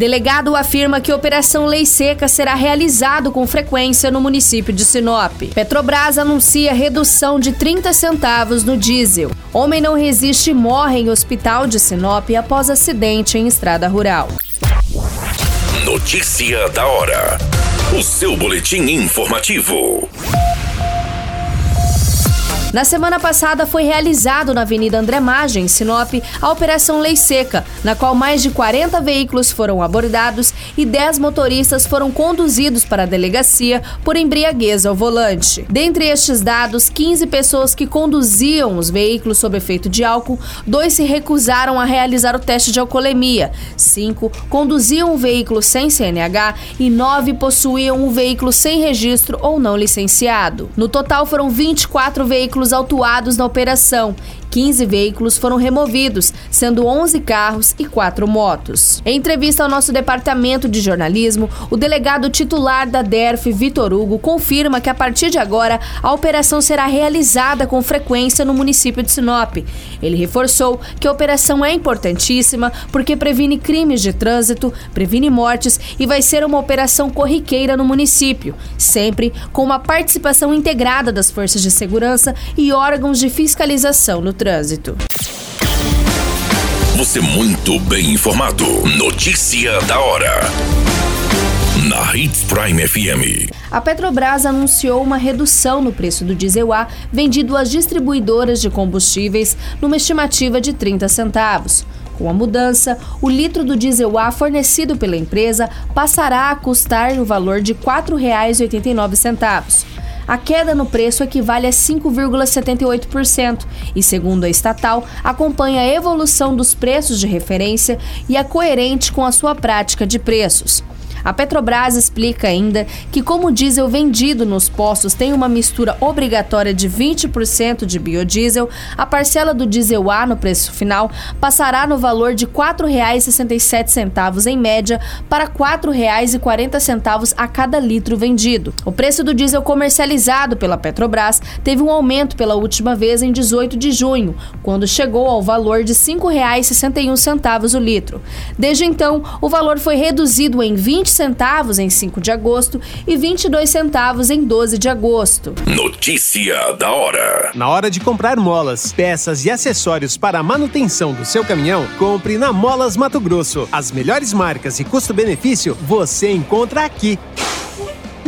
Delegado afirma que Operação Lei Seca será realizado com frequência no município de Sinop. Petrobras anuncia redução de 30 centavos no diesel. Homem não resiste e morre em hospital de Sinop após acidente em estrada rural. Notícia da hora. O seu boletim informativo. Na semana passada foi realizado na Avenida André Magem, Sinop, a Operação Lei Seca, na qual mais de 40 veículos foram abordados e 10 motoristas foram conduzidos para a delegacia por embriaguez ao volante. Dentre estes dados, 15 pessoas que conduziam os veículos sob efeito de álcool, dois se recusaram a realizar o teste de alcoolemia, cinco conduziam o veículo sem CNH e nove possuíam um veículo sem registro ou não licenciado. No total foram 24 veículos veículos autuados na operação 15 veículos foram removidos, sendo 11 carros e 4 motos. Em entrevista ao nosso departamento de jornalismo, o delegado titular da DERF, Vitor Hugo, confirma que a partir de agora a operação será realizada com frequência no município de Sinop. Ele reforçou que a operação é importantíssima porque previne crimes de trânsito, previne mortes e vai ser uma operação corriqueira no município, sempre com uma participação integrada das forças de segurança e órgãos de fiscalização no trânsito. Você muito bem informado. Notícia da hora. Na Hits Prime FM. A Petrobras anunciou uma redução no preço do diesel A vendido às distribuidoras de combustíveis numa estimativa de 30 centavos. Com a mudança, o litro do diesel A fornecido pela empresa passará a custar o valor de R$ 4,89 a queda no preço equivale a 5,78% e, segundo a estatal, acompanha a evolução dos preços de referência e é coerente com a sua prática de preços. A Petrobras explica ainda que, como o diesel vendido nos postos tem uma mistura obrigatória de 20% de biodiesel, a parcela do diesel A no preço final passará no valor de R$ 4,67 em média para R$ 4,40 a cada litro vendido. O preço do diesel comercializado pela Petrobras teve um aumento pela última vez em 18 de junho, quando chegou ao valor de R$ 5,61 o litro. Desde então, o valor foi reduzido em 20 centavos em 5 de agosto e 22 centavos em 12 de agosto. Notícia da hora. Na hora de comprar molas, peças e acessórios para a manutenção do seu caminhão, compre na Molas Mato Grosso. As melhores marcas e custo-benefício você encontra aqui.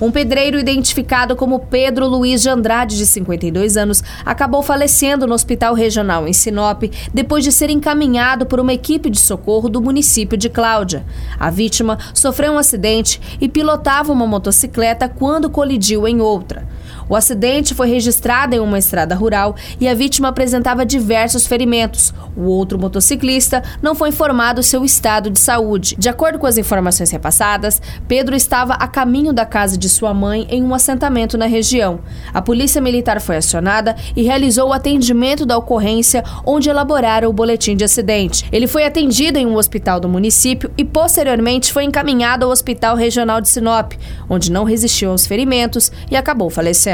Um pedreiro identificado como Pedro Luiz de Andrade, de 52 anos, acabou falecendo no Hospital Regional em Sinop depois de ser encaminhado por uma equipe de socorro do município de Cláudia. A vítima sofreu um acidente e pilotava uma motocicleta quando colidiu em outra. O acidente foi registrado em uma estrada rural e a vítima apresentava diversos ferimentos. O outro motociclista não foi informado seu estado de saúde. De acordo com as informações repassadas, Pedro estava a caminho da casa de sua mãe em um assentamento na região. A polícia militar foi acionada e realizou o atendimento da ocorrência, onde elaboraram o boletim de acidente. Ele foi atendido em um hospital do município e posteriormente foi encaminhado ao Hospital Regional de Sinop, onde não resistiu aos ferimentos e acabou falecendo